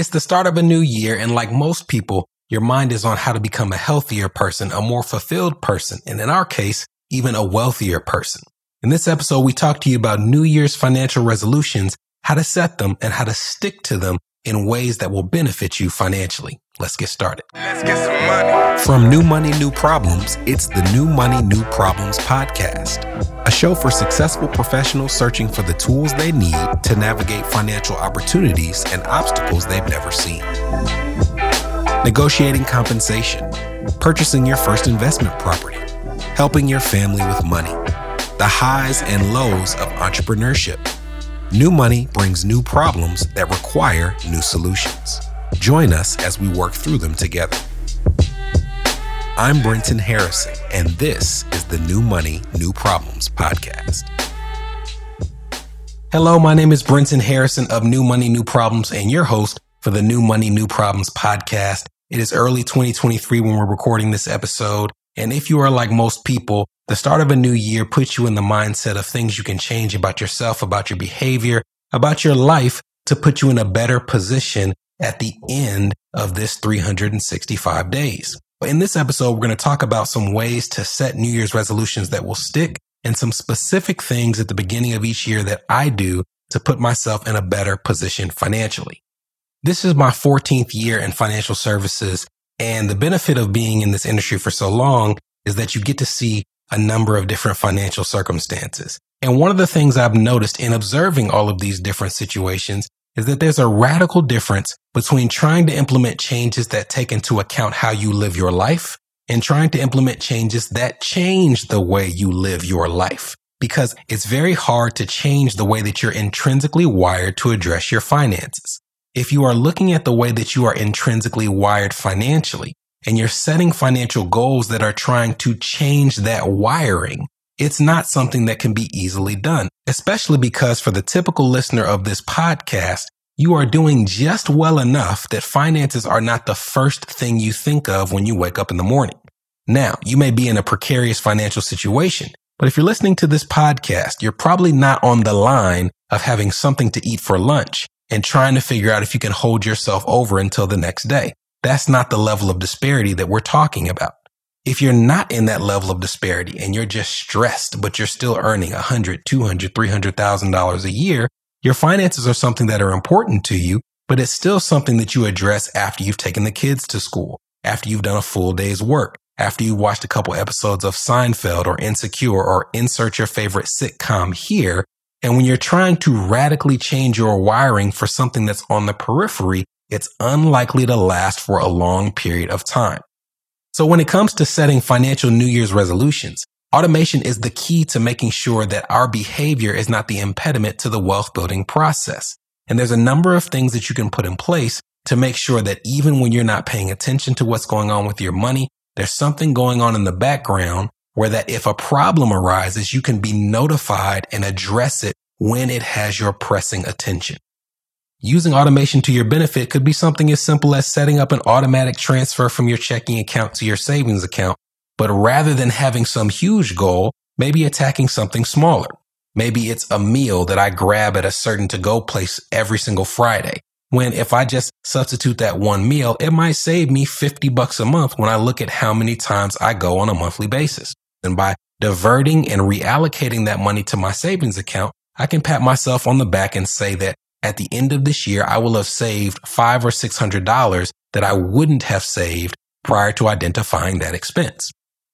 It's the start of a new year, and like most people, your mind is on how to become a healthier person, a more fulfilled person, and in our case, even a wealthier person. In this episode, we talk to you about New Year's financial resolutions, how to set them, and how to stick to them in ways that will benefit you financially. Let's get started. Let's get some money. From New Money, New Problems, it's the New Money, New Problems podcast, a show for successful professionals searching for the tools they need to navigate financial opportunities and obstacles they've never seen. Negotiating compensation, purchasing your first investment property, helping your family with money, the highs and lows of entrepreneurship. New money brings new problems that require new solutions. Join us as we work through them together. I'm Brenton Harrison, and this is the New Money, New Problems podcast. Hello, my name is Brenton Harrison of New Money, New Problems, and your host for the New Money, New Problems podcast. It is early 2023 when we're recording this episode. And if you are like most people, the start of a new year puts you in the mindset of things you can change about yourself, about your behavior, about your life to put you in a better position at the end of this 365 days. In this episode, we're going to talk about some ways to set New Year's resolutions that will stick and some specific things at the beginning of each year that I do to put myself in a better position financially. This is my 14th year in financial services. And the benefit of being in this industry for so long is that you get to see a number of different financial circumstances. And one of the things I've noticed in observing all of these different situations is that there's a radical difference between trying to implement changes that take into account how you live your life and trying to implement changes that change the way you live your life. Because it's very hard to change the way that you're intrinsically wired to address your finances. If you are looking at the way that you are intrinsically wired financially and you're setting financial goals that are trying to change that wiring, it's not something that can be easily done, especially because for the typical listener of this podcast, you are doing just well enough that finances are not the first thing you think of when you wake up in the morning. Now, you may be in a precarious financial situation, but if you're listening to this podcast, you're probably not on the line of having something to eat for lunch and trying to figure out if you can hold yourself over until the next day. That's not the level of disparity that we're talking about. If you're not in that level of disparity and you're just stressed, but you're still earning a hundred, two hundred, three hundred thousand dollars a year, your finances are something that are important to you, but it's still something that you address after you've taken the kids to school, after you've done a full day's work, after you watched a couple episodes of Seinfeld or Insecure or insert your favorite sitcom here. And when you're trying to radically change your wiring for something that's on the periphery, it's unlikely to last for a long period of time. So when it comes to setting financial New Year's resolutions, automation is the key to making sure that our behavior is not the impediment to the wealth building process. And there's a number of things that you can put in place to make sure that even when you're not paying attention to what's going on with your money, there's something going on in the background where that if a problem arises, you can be notified and address it when it has your pressing attention. Using automation to your benefit could be something as simple as setting up an automatic transfer from your checking account to your savings account. But rather than having some huge goal, maybe attacking something smaller. Maybe it's a meal that I grab at a certain to go place every single Friday. When if I just substitute that one meal, it might save me 50 bucks a month when I look at how many times I go on a monthly basis. And by diverting and reallocating that money to my savings account, I can pat myself on the back and say that at the end of this year, I will have saved five or six hundred dollars that I wouldn't have saved prior to identifying that expense.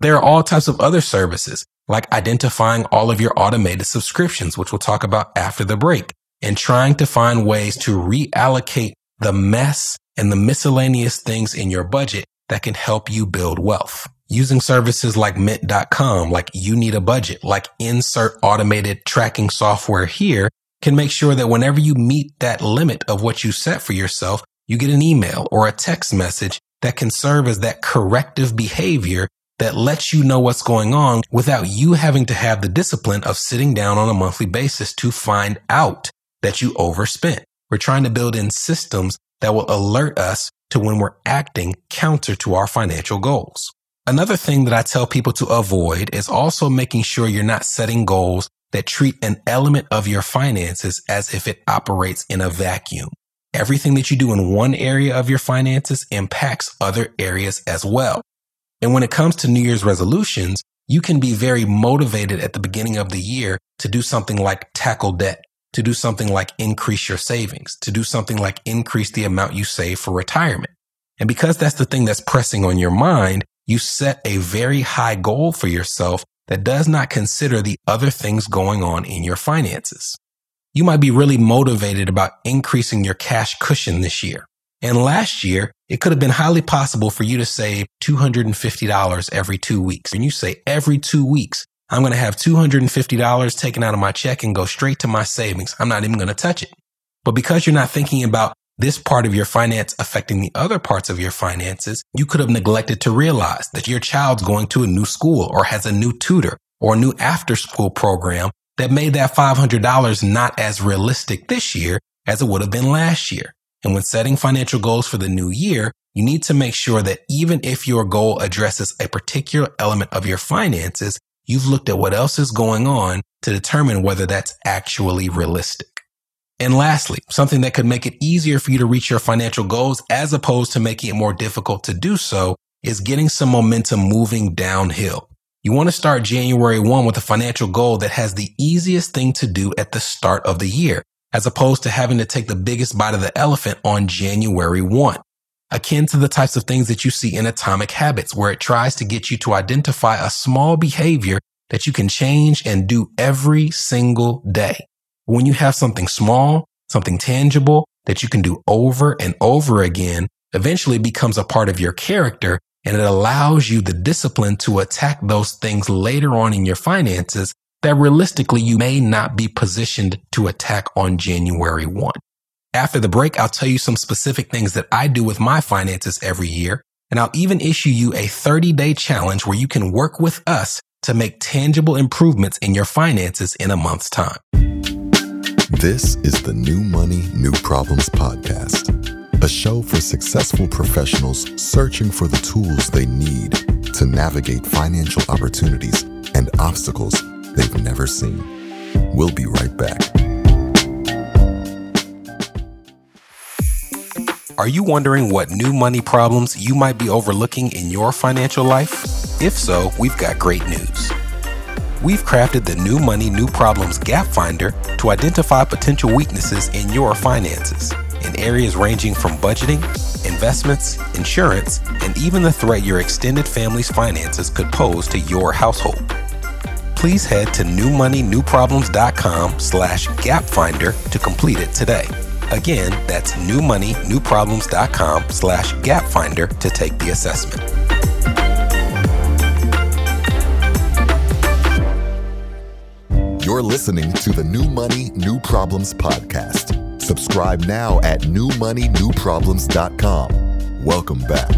There are all types of other services like identifying all of your automated subscriptions, which we'll talk about after the break and trying to find ways to reallocate the mess and the miscellaneous things in your budget that can help you build wealth. Using services like mint.com, like you need a budget, like insert automated tracking software here can make sure that whenever you meet that limit of what you set for yourself, you get an email or a text message that can serve as that corrective behavior that lets you know what's going on without you having to have the discipline of sitting down on a monthly basis to find out that you overspent. We're trying to build in systems that will alert us to when we're acting counter to our financial goals. Another thing that I tell people to avoid is also making sure you're not setting goals that treat an element of your finances as if it operates in a vacuum. everything that you do in one area of your finances impacts other areas as well. And when it comes to New Year's resolutions, you can be very motivated at the beginning of the year to do something like tackle debt, to do something like increase your savings, to do something like increase the amount you save for retirement. And because that's the thing that's pressing on your mind, you set a very high goal for yourself that does not consider the other things going on in your finances. You might be really motivated about increasing your cash cushion this year. And last year, it could have been highly possible for you to save $250 every two weeks. And you say every two weeks, I'm going to have $250 taken out of my check and go straight to my savings. I'm not even going to touch it. But because you're not thinking about this part of your finance affecting the other parts of your finances, you could have neglected to realize that your child's going to a new school or has a new tutor or a new after school program that made that $500 not as realistic this year as it would have been last year. And when setting financial goals for the new year, you need to make sure that even if your goal addresses a particular element of your finances, you've looked at what else is going on to determine whether that's actually realistic. And lastly, something that could make it easier for you to reach your financial goals as opposed to making it more difficult to do so is getting some momentum moving downhill. You want to start January 1 with a financial goal that has the easiest thing to do at the start of the year, as opposed to having to take the biggest bite of the elephant on January 1. Akin to the types of things that you see in Atomic Habits, where it tries to get you to identify a small behavior that you can change and do every single day. When you have something small, something tangible that you can do over and over again, eventually it becomes a part of your character and it allows you the discipline to attack those things later on in your finances that realistically you may not be positioned to attack on January 1. After the break, I'll tell you some specific things that I do with my finances every year, and I'll even issue you a 30 day challenge where you can work with us to make tangible improvements in your finances in a month's time. This is the New Money, New Problems podcast a show for successful professionals searching for the tools they need to navigate financial opportunities and obstacles they've never seen. We'll be right back. Are you wondering what new money problems you might be overlooking in your financial life? If so, we've got great news. We've crafted the New Money, New Problems Gap Finder to identify potential weaknesses in your finances in areas ranging from budgeting, investments, insurance, and even the threat your extended family's finances could pose to your household. Please head to newmoneynewproblems.com slash gapfinder to complete it today. Again, that's newmoneynewproblems.com slash gapfinder to take the assessment. You're listening to the New Money, New Problems podcast Subscribe now at newmoneynewproblems.com. Welcome back.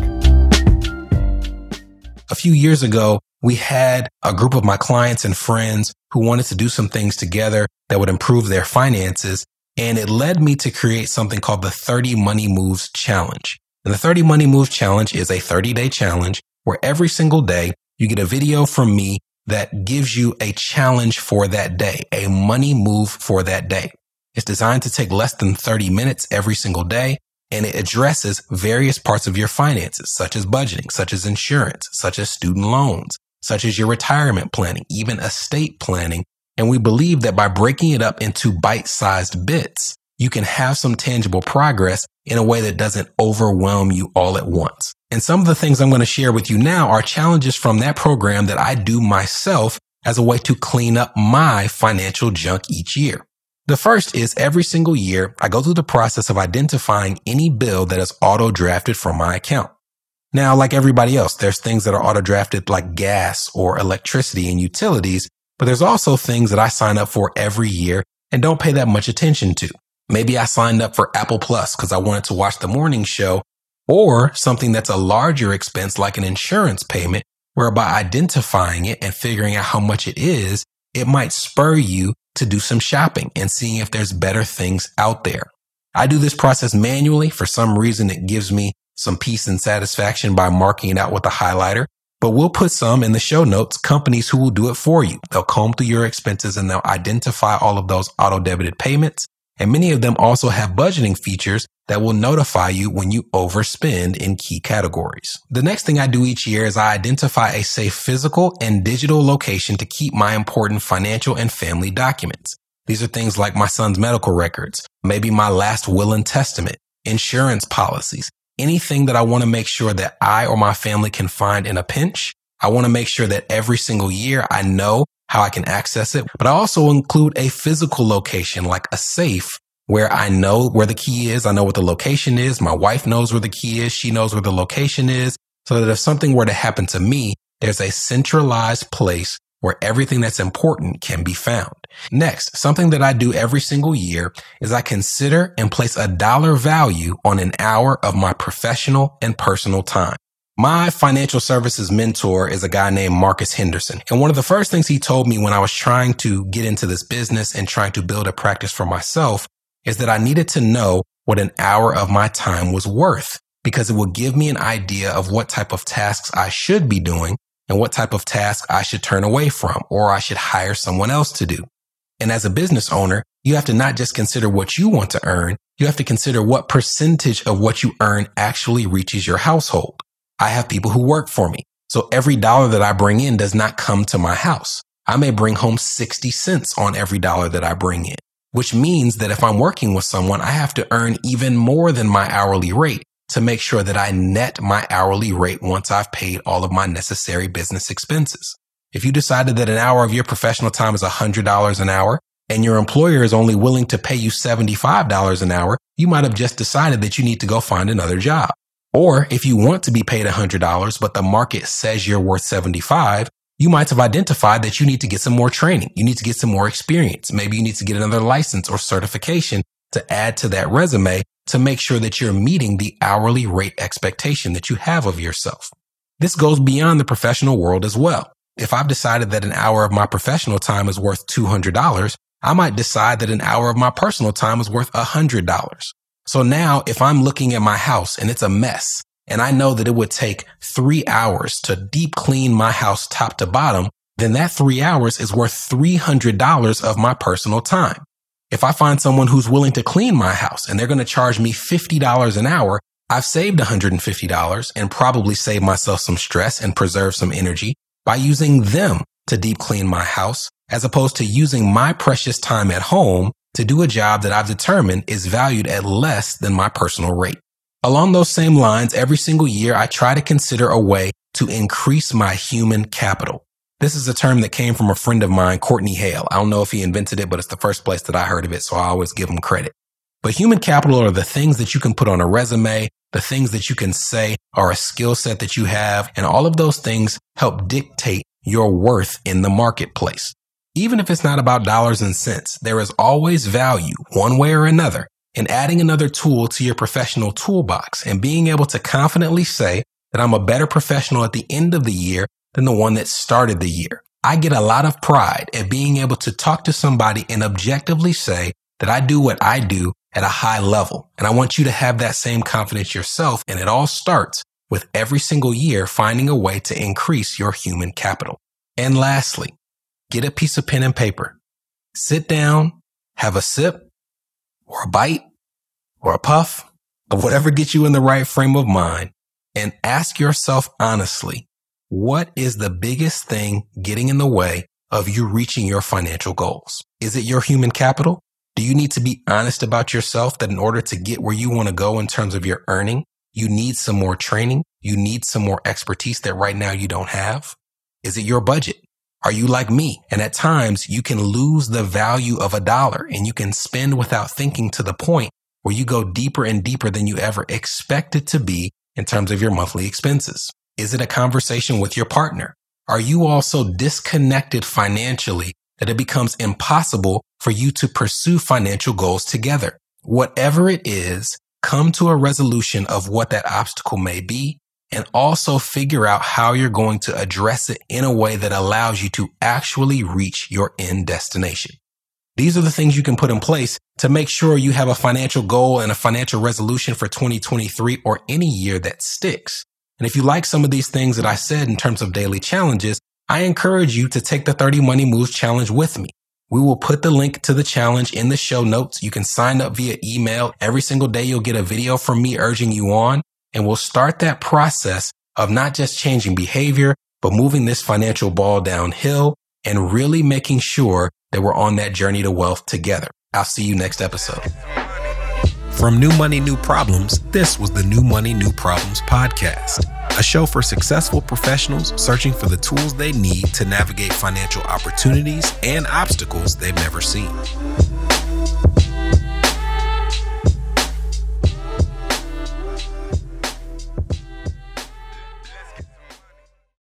A few years ago, we had a group of my clients and friends who wanted to do some things together that would improve their finances. And it led me to create something called the 30 Money Moves Challenge. And the 30 Money Moves Challenge is a 30 day challenge where every single day you get a video from me that gives you a challenge for that day, a money move for that day. It's designed to take less than 30 minutes every single day, and it addresses various parts of your finances, such as budgeting, such as insurance, such as student loans, such as your retirement planning, even estate planning. And we believe that by breaking it up into bite sized bits, you can have some tangible progress in a way that doesn't overwhelm you all at once. And some of the things I'm going to share with you now are challenges from that program that I do myself as a way to clean up my financial junk each year. The first is every single year, I go through the process of identifying any bill that is auto drafted from my account. Now, like everybody else, there's things that are auto drafted like gas or electricity and utilities, but there's also things that I sign up for every year and don't pay that much attention to. Maybe I signed up for Apple Plus because I wanted to watch the morning show or something that's a larger expense like an insurance payment, where by identifying it and figuring out how much it is, it might spur you to do some shopping and seeing if there's better things out there. I do this process manually. For some reason, it gives me some peace and satisfaction by marking it out with a highlighter. But we'll put some in the show notes, companies who will do it for you. They'll comb through your expenses and they'll identify all of those auto debited payments And many of them also have budgeting features that will notify you when you overspend in key categories. The next thing I do each year is I identify a safe physical and digital location to keep my important financial and family documents. These are things like my son's medical records, maybe my last will and testament, insurance policies, anything that I want to make sure that I or my family can find in a pinch. I want to make sure that every single year I know how I can access it, but I also include a physical location like a safe where I know where the key is. I know what the location is. My wife knows where the key is. She knows where the location is so that if something were to happen to me, there's a centralized place where everything that's important can be found. Next, something that I do every single year is I consider and place a dollar value on an hour of my professional and personal time. My financial services mentor is a guy named Marcus Henderson. And one of the first things he told me when I was trying to get into this business and trying to build a practice for myself is that I needed to know what an hour of my time was worth because it would give me an idea of what type of tasks I should be doing and what type of task I should turn away from or I should hire someone else to do. And as a business owner, you have to not just consider what you want to earn, you have to consider what percentage of what you earn actually reaches your household. I have people who work for me. So every dollar that I bring in does not come to my house. I may bring home 60 cents on every dollar that I bring in, which means that if I'm working with someone, I have to earn even more than my hourly rate to make sure that I net my hourly rate once I've paid all of my necessary business expenses. If you decided that an hour of your professional time is $100 an hour and your employer is only willing to pay you $75 an hour, you might have just decided that you need to go find another job. Or if you want to be paid $100, but the market says you're worth 75, you might have identified that you need to get some more training. You need to get some more experience. Maybe you need to get another license or certification to add to that resume to make sure that you're meeting the hourly rate expectation that you have of yourself. This goes beyond the professional world as well. If I've decided that an hour of my professional time is worth $200, I might decide that an hour of my personal time is worth $100. So now if I'm looking at my house and it's a mess and I know that it would take three hours to deep clean my house top to bottom, then that three hours is worth $300 of my personal time. If I find someone who's willing to clean my house and they're going to charge me $50 an hour, I've saved $150 and probably saved myself some stress and preserved some energy by using them to deep clean my house as opposed to using my precious time at home to do a job that I've determined is valued at less than my personal rate. Along those same lines, every single year, I try to consider a way to increase my human capital. This is a term that came from a friend of mine, Courtney Hale. I don't know if he invented it, but it's the first place that I heard of it, so I always give him credit. But human capital are the things that you can put on a resume, the things that you can say are a skill set that you have, and all of those things help dictate your worth in the marketplace. Even if it's not about dollars and cents, there is always value, one way or another, in adding another tool to your professional toolbox and being able to confidently say that I'm a better professional at the end of the year than the one that started the year. I get a lot of pride at being able to talk to somebody and objectively say that I do what I do at a high level. And I want you to have that same confidence yourself. And it all starts with every single year finding a way to increase your human capital. And lastly, get a piece of pen and paper. Sit down, have a sip or a bite or a puff of whatever gets you in the right frame of mind and ask yourself honestly, what is the biggest thing getting in the way of you reaching your financial goals? Is it your human capital? Do you need to be honest about yourself that in order to get where you want to go in terms of your earning, you need some more training? You need some more expertise that right now you don't have? Is it your budget? Are you like me? And at times you can lose the value of a dollar and you can spend without thinking to the point where you go deeper and deeper than you ever expected to be in terms of your monthly expenses. Is it a conversation with your partner? Are you also disconnected financially that it becomes impossible for you to pursue financial goals together? Whatever it is, come to a resolution of what that obstacle may be and also figure out how you're going to address it in a way that allows you to actually reach your end destination. These are the things you can put in place to make sure you have a financial goal and a financial resolution for 2023 or any year that sticks. And if you like some of these things that I said in terms of daily challenges, I encourage you to take the 30 Money Moves challenge with me. We will put the link to the challenge in the show notes. You can sign up via email. Every single day, you'll get a video from me urging you on, and we'll start that process of not just changing behavior, but moving this financial ball downhill and really making sure that we're on that journey to wealth together. I'll see you next episode. From New Money, New Problems, this was the New Money, New Problems podcast, a show for successful professionals searching for the tools they need to navigate financial opportunities and obstacles they've never seen.